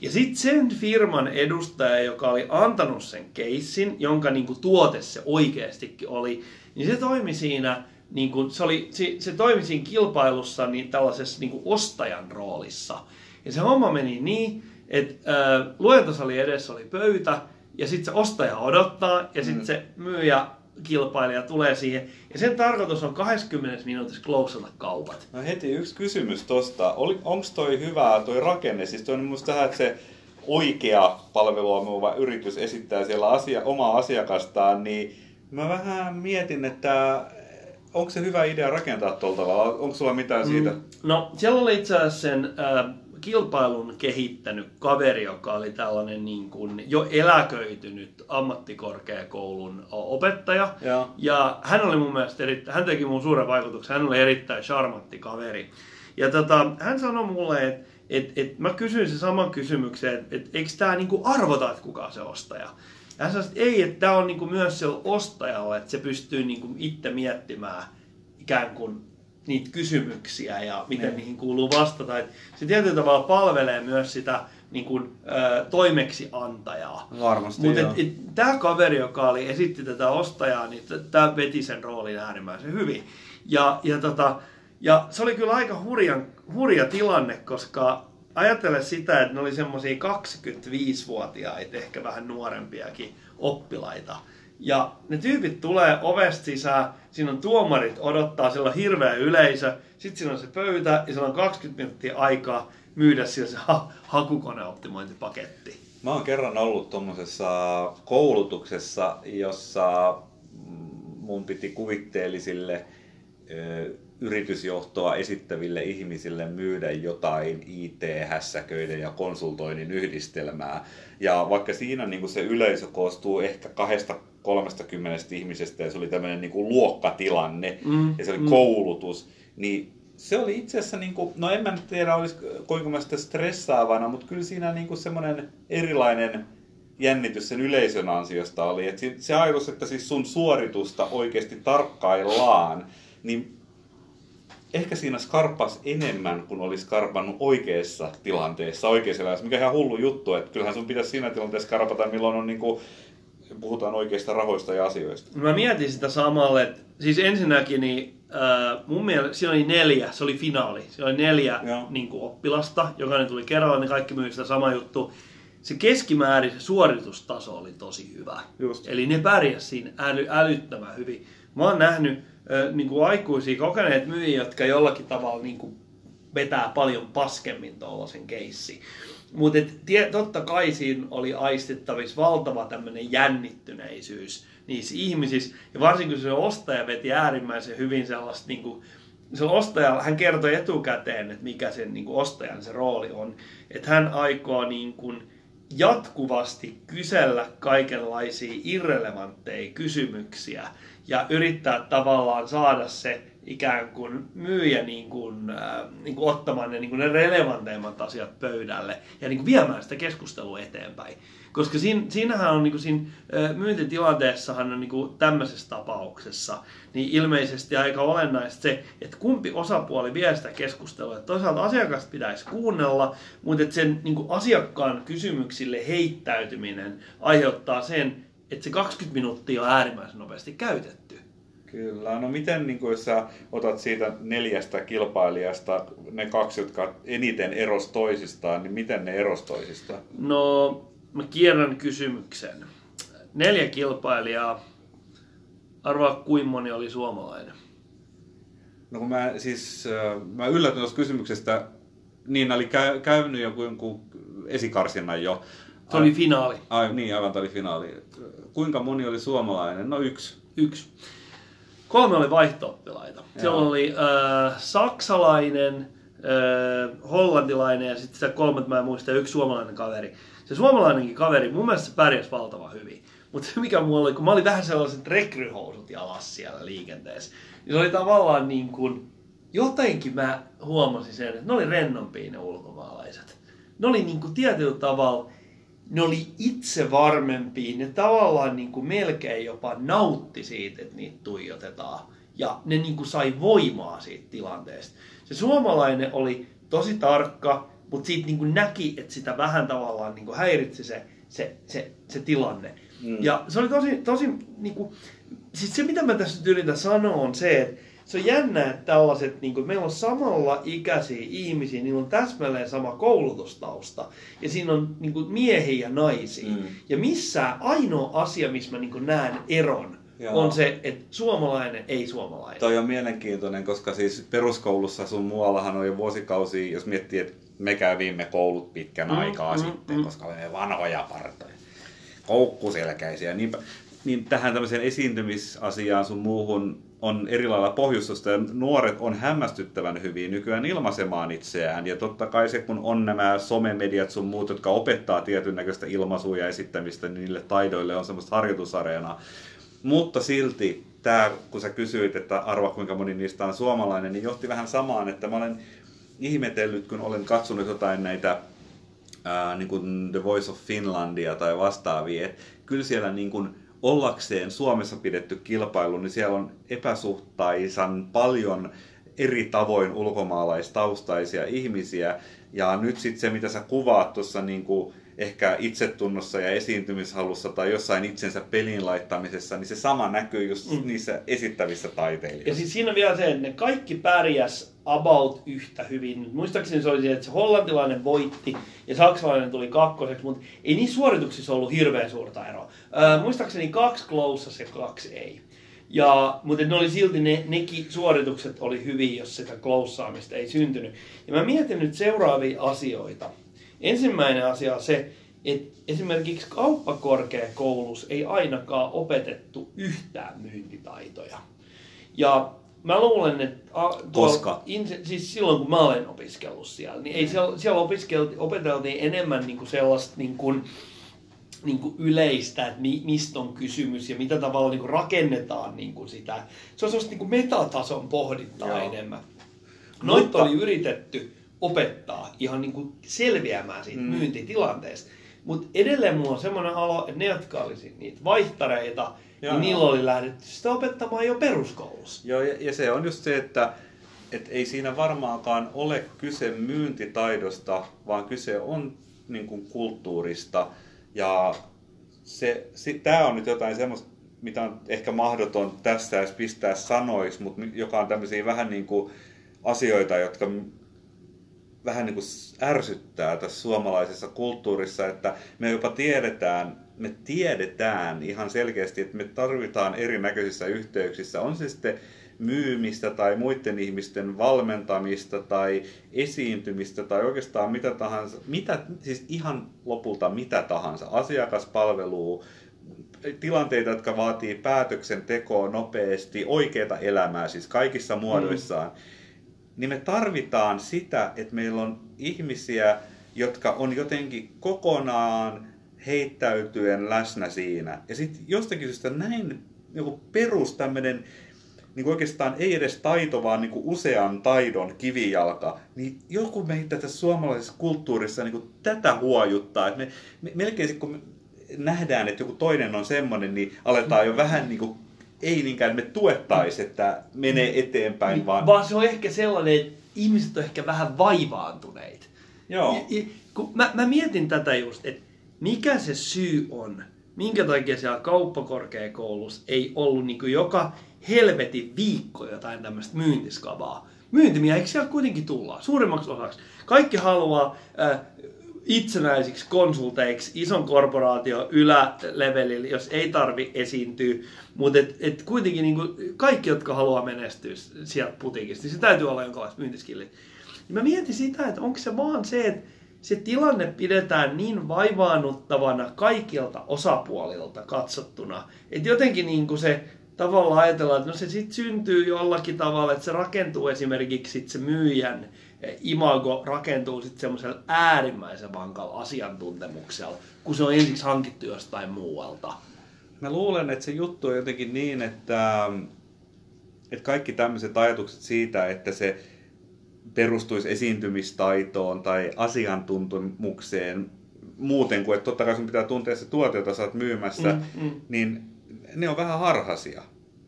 Ja sitten sen firman edustaja, joka oli antanut sen keissin, jonka niin kuin tuote se oikeastikin oli, niin se toimi siinä, niin kuin, se, oli, se, se toimi siinä kilpailussa niin tällaisessa niin kuin ostajan roolissa. Ja se homma meni niin, että äh, luentosalin edessä oli pöytä, ja sitten se ostaja odottaa, ja sitten Mm. se myyjä kilpailija tulee siihen. Ja sen tarkoitus on 20 minuutissa klousata kaupat. No heti yksi kysymys tosta. Onko toi hyvä toi rakenne? Siis toi on musta tähän, että se oikea palvelua myyvä yritys esittää siellä asia, omaa asiakastaan, niin mä vähän mietin, että onko se hyvä idea rakentaa tuolla tavalla? Onko sulla mitään siitä? Mm, No, siellä oli itse asiassa sen äh, kilpailun kehittänyt kaveri, joka oli tällainen niin kuin jo eläköitynyt ammattikorkeakoulun opettaja. Joo. Ja hän oli mun mielestä erittäin, hän teki mun suuren vaikutuksen, hän oli erittäin charmantti kaveri. Ja tota, hän sanoi mulle, että et, et mä kysyin sen saman kysymyksen, että et, eikö tämä niinku arvota, että kuka se ostaja. Ja hän että ei, että tämä on niinku myös sillä ostajalla, että se pystyy niinku itse miettimään ikään kuin niitä kysymyksiä ja miten Niin. niihin kuuluu vastata. Et se tietyllä tavalla palvelee myös sitä niin kuin, ö, toimeksiantajaa. Varmasti Mutta tämä kaveri, joka oli, esitti tätä ostajaa, niin tämä veti sen roolin äärimmäisen hyvin. Ja, ja, tota, ja se oli kyllä aika hurjan, hurja tilanne, koska ajattele sitä, että ne oli semmoisia 25-vuotiaita, ehkä vähän nuorempiakin oppilaita. Ja ne tyypit tulee ovesta sisään, siinä on tuomarit odottaa, siellä on hirveä yleisö, sitten siinä on se pöytä ja siellä on 20 minuuttia aikaa myydä sillä se ha- hakukoneoptimointipaketti. Mä oon kerran ollut tuommoisessa koulutuksessa, jossa mun piti kuvitteellisille yritysjohtoa esittäville ihmisille myydä jotain IT-hässäköiden ja konsultoinnin yhdistelmää. Ja vaikka siinä niin se yleisö koostuu ehkä kahdesta 30 ihmisestä ja se oli tämmöinen niin luokkatilanne Mm, ja se oli mm. koulutus, niin se oli itse asiassa, niin kuin, no en mä nyt tiedä, olis, koinko mä sitä stressaavana, mutta kyllä siinä niin kuin semmoinen erilainen jännitys sen yleisön ansiosta oli. Et si- se ajatus, että siis sun suoritusta oikeasti tarkkaillaan, niin ehkä siinä skarpas enemmän kuin olisi skarpannut oikeassa tilanteessa, oikeassa elämässä, mikä on ihan hullu juttu, että kyllähän sun pitäisi siinä tilanteessa skarpata, milloin on niin kuin, puhutaan oikeista rahoista ja asioista. Mä mietin sitä samalle, että siis ensinnäkin niin, äh, mun mielestä siinä oli neljä, se oli finaali. Siinä oli neljä Joo. niin kuin oppilasta, jokainen tuli kerralla, niin kaikki myy sitä sama juttu. Se keskimäärin se suoritustaso oli tosi hyvä. Just. Eli ne pärjäs siinä äly, älyttömän hyvin. Mä oon nähnyt niin kuin aikuisia kokeneet myyjiä, jotka jollakin tavalla niin kuin vetää paljon paskemmin tuollaisen keissin. Mutta totta kai siinä oli aistittavissa valtava tämmöinen jännittyneisyys niissä ihmisissä. Ja varsinkin se ostaja veti äärimmäisen hyvin sellaista niin kuin, se ostaja, hän kertoi etukäteen, että mikä sen niin kuin ostajan se rooli on. Että hän aikoo niin kuin jatkuvasti kysellä kaikenlaisia irrelevantteja kysymyksiä ja yrittää tavallaan saada se ikään kuin myyjä niin kuin, äh, niin kuin ottamaan ne, niin kuin ne relevanteimmat asiat pöydälle ja niin kuin viemään sitä keskustelua eteenpäin. Koska siinä, siinähän on niin kuin siinä äh, myyntitilanteessahan on niin kuin tämmöisessä tapauksessa niin ilmeisesti aika olennaista se, että kumpi osapuoli vie sitä keskustelua. Että toisaalta asiakasta pitäisi kuunnella, mutta että sen niin kuin asiakkaan kysymyksille heittäytyminen aiheuttaa sen, että se 20 minuuttia on äärimmäisen nopeasti käytetty. Kyllä, no miten niin jos sä otat siitä neljästä kilpailijasta ne kaksi, jotka eniten eros toisistaan, niin miten ne eros toisistaan? No, mä kierrän kysymyksen. Neljä kilpailijaa. Arvaa, kuinka moni oli suomalainen. No kun mä siis, äh, mä yllätyn tuosta kysymyksestä, niin oli käy, käynyt joku, jonkun esikarsinnan jo. Se oli finaali. Ai, niin, aivan, tämä oli finaali. Kuinka moni oli suomalainen? No yksi. Yksi. Kolme oli vaihto-oppilaita. Siellä oli äh, saksalainen, äh, hollantilainen ja sitten sitä kolmet mä en muista, yksi suomalainen kaveri. Se suomalainenkin kaveri, mun mielestä se pärjäsi valtavan hyvin. Mutta se mikä mulla oli, kun mä olin vähän sellaiset rekryhousut jalassa siellä liikenteessä, niin se oli tavallaan niin kuin, jotenkin mä huomasin sen, että ne oli rennompia ne ulkomaalaiset. Ne oli niin kuin tietyllä tavalla, ne oli itse varmempia, ne tavallaan niin kuin melkein jopa nautti siitä, että niitä tuijotetaan. Ja ne niin kuin sai voimaa siitä tilanteesta. Se suomalainen oli tosi tarkka, mutta siitä niin kuin näki, että sitä vähän tavallaan niin kuin häiritsi se, se, se, se tilanne. Mm. Ja se oli tosi, tosi niin kuin, siis se mitä mä tässä nyt yritän sanoa on se, että se on jännä, että tällaiset, niin kuin, meillä on samalla ikäisiä ihmisiä, niillä on täsmälleen sama koulutustausta. Ja siinä on niin kuin, miehiä ja naisia. Mm. Ja missään ainoa asia, missä mä niin kuin, näen eron, Joo. on se, että suomalainen ei suomalainen. Toi on mielenkiintoinen, koska siis peruskoulussa sun muuallahan on jo vuosikausia, jos miettii, että me kävimme koulut pitkän Mm, aikaa mm, sitten, mm. koska olemme vanhoja partoja, koukkuselkäisiä. Niin, niin tähän tämmöiseen esiintymisasiaan sun muuhun on eri lailla pohjustusta ja nuoret on hämmästyttävän hyvin nykyään ilmaisemaan itseään. Ja totta kai se, kun on nämä somemediat sun muut, jotka opettaa tietyn näköistä ilmaisua ja esittämistä, niin niille taidoille on semmoista harjoitusareenaa. Mutta silti tämä, kun sä kysyit, että arva kuinka moni niistä on suomalainen, niin johti vähän samaan, että mä olen ihmetellyt, kun olen katsonut jotain näitä ää, niin kuin The Voice of Finlandia tai vastaavia, että kyllä siellä niin kuin ollakseen Suomessa pidetty kilpailu, niin siellä on epäsuhtaisan paljon eri tavoin ulkomaalaistaustaisia ihmisiä. Ja nyt sitten se, mitä sä kuvaat tuossa niin kuin ehkä itsetunnossa ja esiintymishalussa tai jossain itsensä pelin laittamisessa, niin se sama näkyy just mm. niissä esittävissä taiteilijoissa. Ja siis siinä on vielä se, että ne kaikki pärjäs about yhtä hyvin. Muistaakseni se oli se, että se hollantilainen voitti ja saksalainen tuli kakkoseksi, mutta ei niissä suorituksissa ollut hirveän suurta eroa. Muistaakseni kaksi closas ja kaksi ei. Ja, mutta ne oli silti, ne, nekin suoritukset oli hyvin, jos sitä kloussaamista ei syntynyt. Ja mä mietin nyt seuraavia asioita. Ensimmäinen asia on se, että esimerkiksi kauppakorkeakoulussa ei ainakaan opetettu yhtään myyntitaitoja. Ja mä luulen, että... a, tuolla- Koska? In, siis silloin, kun mä olen opiskellut siellä, niin ei siellä, siellä opiskelti, opeteltiin enemmän niin kuin sellaista niin kuin, niin kuin yleistä, että mi, mistä on kysymys ja mitä tavalla niin kuin rakennetaan niin kuin sitä. Se on sellaista niin kuin metatason pohdintaa Joo. enemmän. Noita Mutta- oli yritetty opettaa ihan niin kuin selviämään siitä mm. myyntitilanteesta. Mutta edelleen mulla on semmoinen alo, että ne, jotka olisi niitä vaihtareita, Joo, niin niillä oli lähdetty sitä opettamaan jo peruskoulussa. Joo, ja, ja se on just se, että et ei siinä varmaankaan ole kyse myyntitaidosta, vaan kyse on niin kuin, kulttuurista. Ja se, se, tämä on nyt jotain semmoista, mitä on ehkä mahdoton tässä edes pistää sanoiksi, mutta joka on tämmöisiä vähän niin kuin asioita, jotka vähän niin kuin ärsyttää tässä suomalaisessa kulttuurissa, että me jopa tiedetään, me tiedetään ihan selkeästi, että me tarvitaan erinäköisissä yhteyksissä, on se sitten myymistä tai muiden ihmisten valmentamista tai esiintymistä tai oikeastaan mitä tahansa, mitä, siis ihan lopulta mitä tahansa, asiakaspalvelua, tilanteita, jotka vaatii päätöksentekoa nopeasti, oikeaa elämää, siis kaikissa muodoissaan, mm. Niin me tarvitaan sitä, että meillä on ihmisiä, jotka on jotenkin kokonaan heittäytyen läsnä siinä. Ja sitten jostakin syystä näin joku perus tämmöinen niin oikeastaan ei edes taito, vaan niin usean taidon kivijalka, niin joku meitä tässä suomalaisessa kulttuurissa niin tätä huojuttaa. Että me, me, melkein kun me nähdään, että joku toinen on semmoinen, niin aletaan jo vähän niin kuin, ei niinkään me tuettaisi, että menee eteenpäin, vaan... Vaan se on ehkä sellainen, että ihmiset on ehkä vähän vaivaantuneita. Joo. Ja, ja, kun mä, mä mietin tätä just, että mikä se syy on, minkä takia siellä kauppakorkeakoulussa ei ollut niin joka helvetin viikko jotain tämmöistä myyntiskavaa. Myyntimieheksi siellä kuitenkin tullaan, suurimmaksi osaksi. Kaikki haluaa äh, itsenäisiksi konsulteiksi ison korporaatio ylälevelillä, jos ei tarvi esiintyä, mutta et, et kuitenkin niin kuin kaikki, jotka haluaa menestyä sieltä putiikista, niin se täytyy olla jonkinlaista myyntiskillit. Niin mä mietin sitä, että onko se vaan se, että se tilanne pidetään niin vaivaannuttavana kaikilta osapuolilta katsottuna, että jotenkin niin kuin se tavallaan ajatellaan, että no se sitten syntyy jollakin tavalla, että se rakentuu esimerkiksi sit se myyjän imago rakentuu sitten semmoisella äärimmäisen vankalla asiantuntemuksella, kun se on ensiksi hankittu jostain muualta. Mä luulen, että se juttu on jotenkin niin, että, että kaikki tämmöiset ajatukset siitä, että se perustuisi esiintymistaitoon tai asiantuntemukseen muuten kuin, että totta kai sun pitää tuntea se tuote, jota sä oot myymässä, mm, mm. niin ne on vähän harhaisia.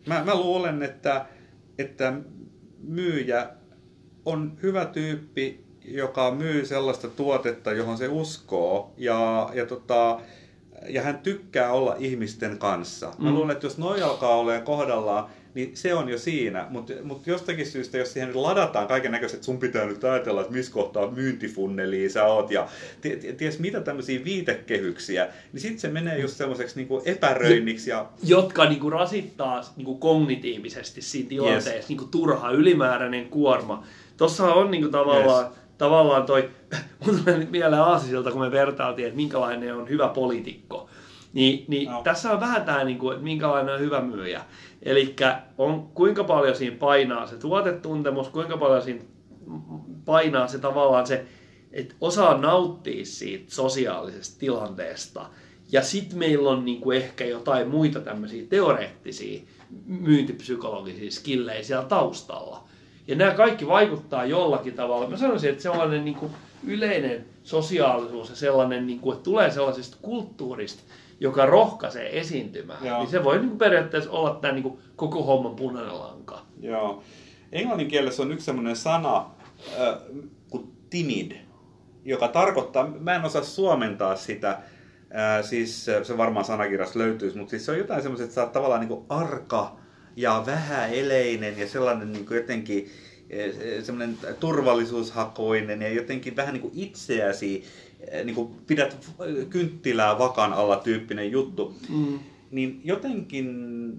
Mä, mä luulen, että, että myyjä on hyvä tyyppi, joka myy sellaista tuotetta, johon se uskoo ja, ja, tota, ja hän tykkää olla ihmisten kanssa. Mä mm. luulen, että jos noi alkaa olemaan kohdallaan, niin se on jo siinä. Mutta mut jostakin syystä, jos siihen ladataan kaiken näköiset, sun pitää nyt ajatella, että missä kohtaa myyntifunneliin sä oot ja ties mitä tämmöisiä viitekehyksiä, niin sitten se menee just semmoiseksi niinku epäröinniksi. Ja... Jotka niinku rasittaa niinku kognitiivisesti siinä tilanteessa, yes. niinku turha ylimääräinen kuorma. Tuossa on niinku tavallaan, yes. tavallaan toi, mun tulee mieleen Aasisilta, kun me vertailtiin, että minkälainen on hyvä poliitikko. Niin, niin no. tässä on vähän tämä, niin kuin, että minkälainen on hyvä myyjä. Eli on, kuinka paljon siinä painaa se tuotetuntemus, kuinka paljon siinä painaa se tavallaan se, että osaa nauttia siitä sosiaalisesta tilanteesta. Ja sitten meillä on niin kuin ehkä jotain muita tämmöisiä teoreettisia myyntipsykologisia skillejä siellä taustalla. Ja nämä kaikki vaikuttaa jollakin tavalla. Mä sanoisin, että sellainen niin kuin yleinen sosiaalisuus ja sellainen, niin kuin, että tulee sellaisesta kulttuurista, joka rohkaisee esiintymään, Joo. niin se voi niin kuin periaatteessa olla tämä niin kuin koko homman punainen lanka. Joo. Englannin kielessä on yksi sellainen sana äh, kuin timid, joka tarkoittaa, mä en osaa suomentaa sitä, äh, siis se varmaan sanakirjassa löytyisi, mutta siis se on jotain semmoista, että sä oot tavallaan niin kuin arka ja vähäeleinen ja sellainen niin kuin jotenkin semmoinen turvallisuushakoinen ja jotenkin vähän niin kuin itseäsi niin kuin pidät kynttilää vakan alla tyyppinen juttu, mm. niin jotenkin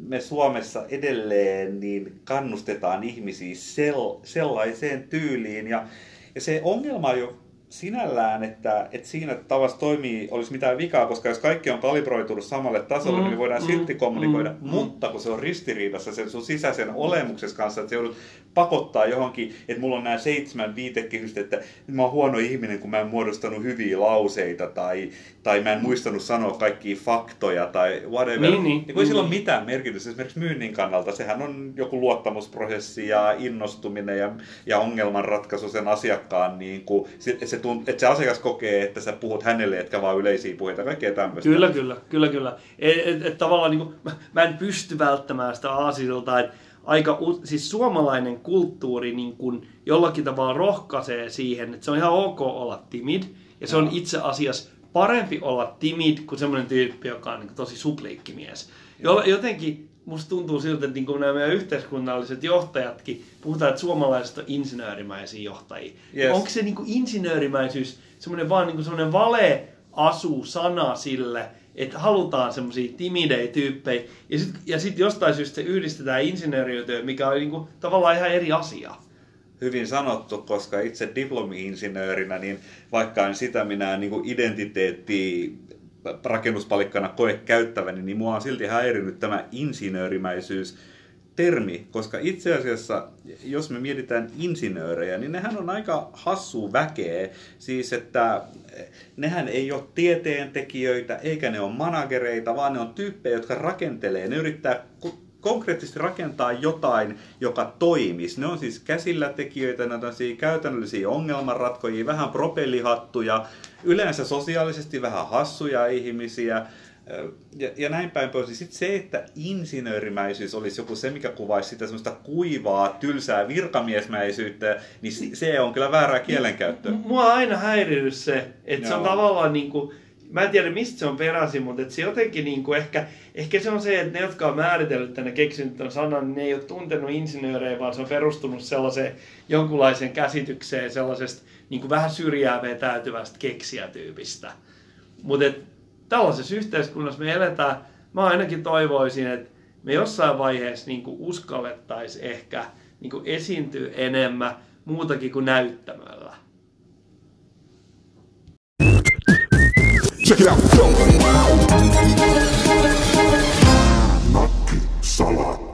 me Suomessa edelleen niin kannustetaan ihmisiä sel, sellaiseen tyyliin. Ja, ja se ongelma jo sinällään, että, että siinä tavassa toimii, olisi mitään vikaa, koska jos kaikki on kalibroitunut samalle tasolle, mm, niin me voidaan mm, silti kommunikoida, mm, mutta kun se on ristiriidassa sen sun sisäisen olemuksen kanssa, että se joudut pakottaa johonkin, että mulla on nämä seitsemän viitekehystä, että mä oon huono ihminen, kun mä en muodostanut hyviä lauseita, tai, tai mä en muistanut sanoa kaikkia faktoja, tai whatever. Niin, niin, niin kun ei sillä ole mitään merkitystä esimerkiksi myynnin kannalta. Sehän on joku luottamusprosessi ja innostuminen ja, ja ongelmanratkaisu sen asiakkaan, niin kuin, se, se tunt, että se asiakas kokee, että sä puhut hänelle, etkä vaan yleisiä puheita, kaikkea tämmöistä. Kyllä, kyllä, kyllä, kyllä. Et, et, et, tavallaan niin kuin, mä, mä en pysty välttämään sitä aasilta, että aika, siis suomalainen kulttuuri niin kuin jollakin tavalla rohkaisee siihen, että se on ihan ok olla timid, ja se on itse asiassa parempi olla timid kuin semmoinen tyyppi, joka on niin tosi supliikkimies. Jotenkin musta tuntuu siltä, että niin nämä meidän yhteiskunnalliset johtajatkin, puhutaan, että suomalaiset on insinöörimäisiä johtajia. Yes. Onko se niin kuin insinöörimäisyys semmoinen vaan niin semmoinen vale asu sana sille, että halutaan semmoisia timidejä tyyppejä, ja sitten ja sit jostain syystä se yhdistetään insinööriötyö, mikä on niinku tavallaan ihan eri asia. Hyvin sanottu, koska itse diplomi-insinöörinä, niin vaikka en sitä minä niin identiteetti rakennuspalikkana koe käyttäväni, niin mua on silti häirinyt tämä insinöörimäisyys, termi, koska itse asiassa, jos me mietitään insinöörejä, niin nehän on aika hassu väkeä. Siis, että nehän ei ole tieteentekijöitä, eikä ne ole managereita, vaan ne on tyyppejä, jotka rakentelee. Ne yrittää konkreettisesti rakentaa jotain, joka toimisi. Ne on siis käsillä tekijöitä, ne on käytännöllisiä ongelmanratkojia, vähän propellihattuja, yleensä sosiaalisesti vähän hassuja ihmisiä, ja, ja näin päin pois. Sitten se, että insinöörimäisyys olisi joku se, mikä kuvaisi sitä semmoista kuivaa, tylsää virkamiesmäisyyttä, niin se on kyllä väärää kielenkäyttöä. Mua on aina häirinyt se, että Joo. se on tavallaan niin kuin, mä en tiedä mistä se on peräisin, mutta et se jotenkin niin kuin ehkä, ehkä se on se, että ne, jotka on määritellyt tänne keksinyt tämän sanan, niin ne ei ole tuntenut insinöörejä, vaan se on perustunut sellaiseen jonkunlaiseen käsitykseen sellaisesta niin kuin vähän syrjää vetäytyvästä keksijätyypistä. Mutta tällaisessa yhteiskunnassa me eletään, mä ainakin toivoisin, että me jossain vaiheessa niin uskallettaisiin ehkä niin esiintyä enemmän muutakin kuin näyttämällä. Check it out. Nakki Salat.